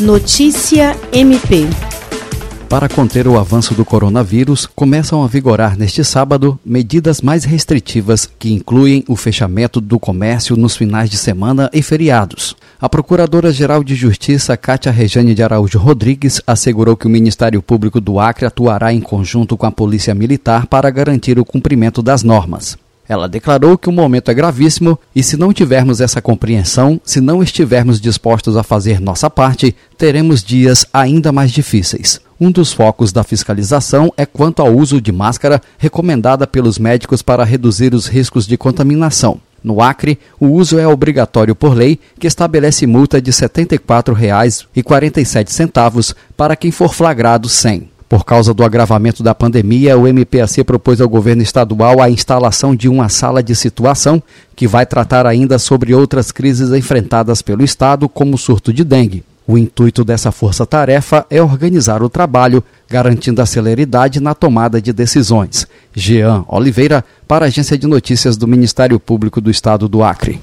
Notícia MP. Para conter o avanço do coronavírus, começam a vigorar neste sábado medidas mais restritivas que incluem o fechamento do comércio nos finais de semana e feriados. A Procuradora-Geral de Justiça, Cátia Rejane de Araújo Rodrigues, assegurou que o Ministério Público do Acre atuará em conjunto com a Polícia Militar para garantir o cumprimento das normas. Ela declarou que o momento é gravíssimo e, se não tivermos essa compreensão, se não estivermos dispostos a fazer nossa parte, teremos dias ainda mais difíceis. Um dos focos da fiscalização é quanto ao uso de máscara recomendada pelos médicos para reduzir os riscos de contaminação. No Acre, o uso é obrigatório por lei, que estabelece multa de R$ 74,47 para quem for flagrado sem. Por causa do agravamento da pandemia, o MPAC propôs ao governo estadual a instalação de uma sala de situação que vai tratar ainda sobre outras crises enfrentadas pelo Estado, como o surto de dengue. O intuito dessa força-tarefa é organizar o trabalho, garantindo a celeridade na tomada de decisões. Jean Oliveira, para a Agência de Notícias do Ministério Público do Estado do Acre.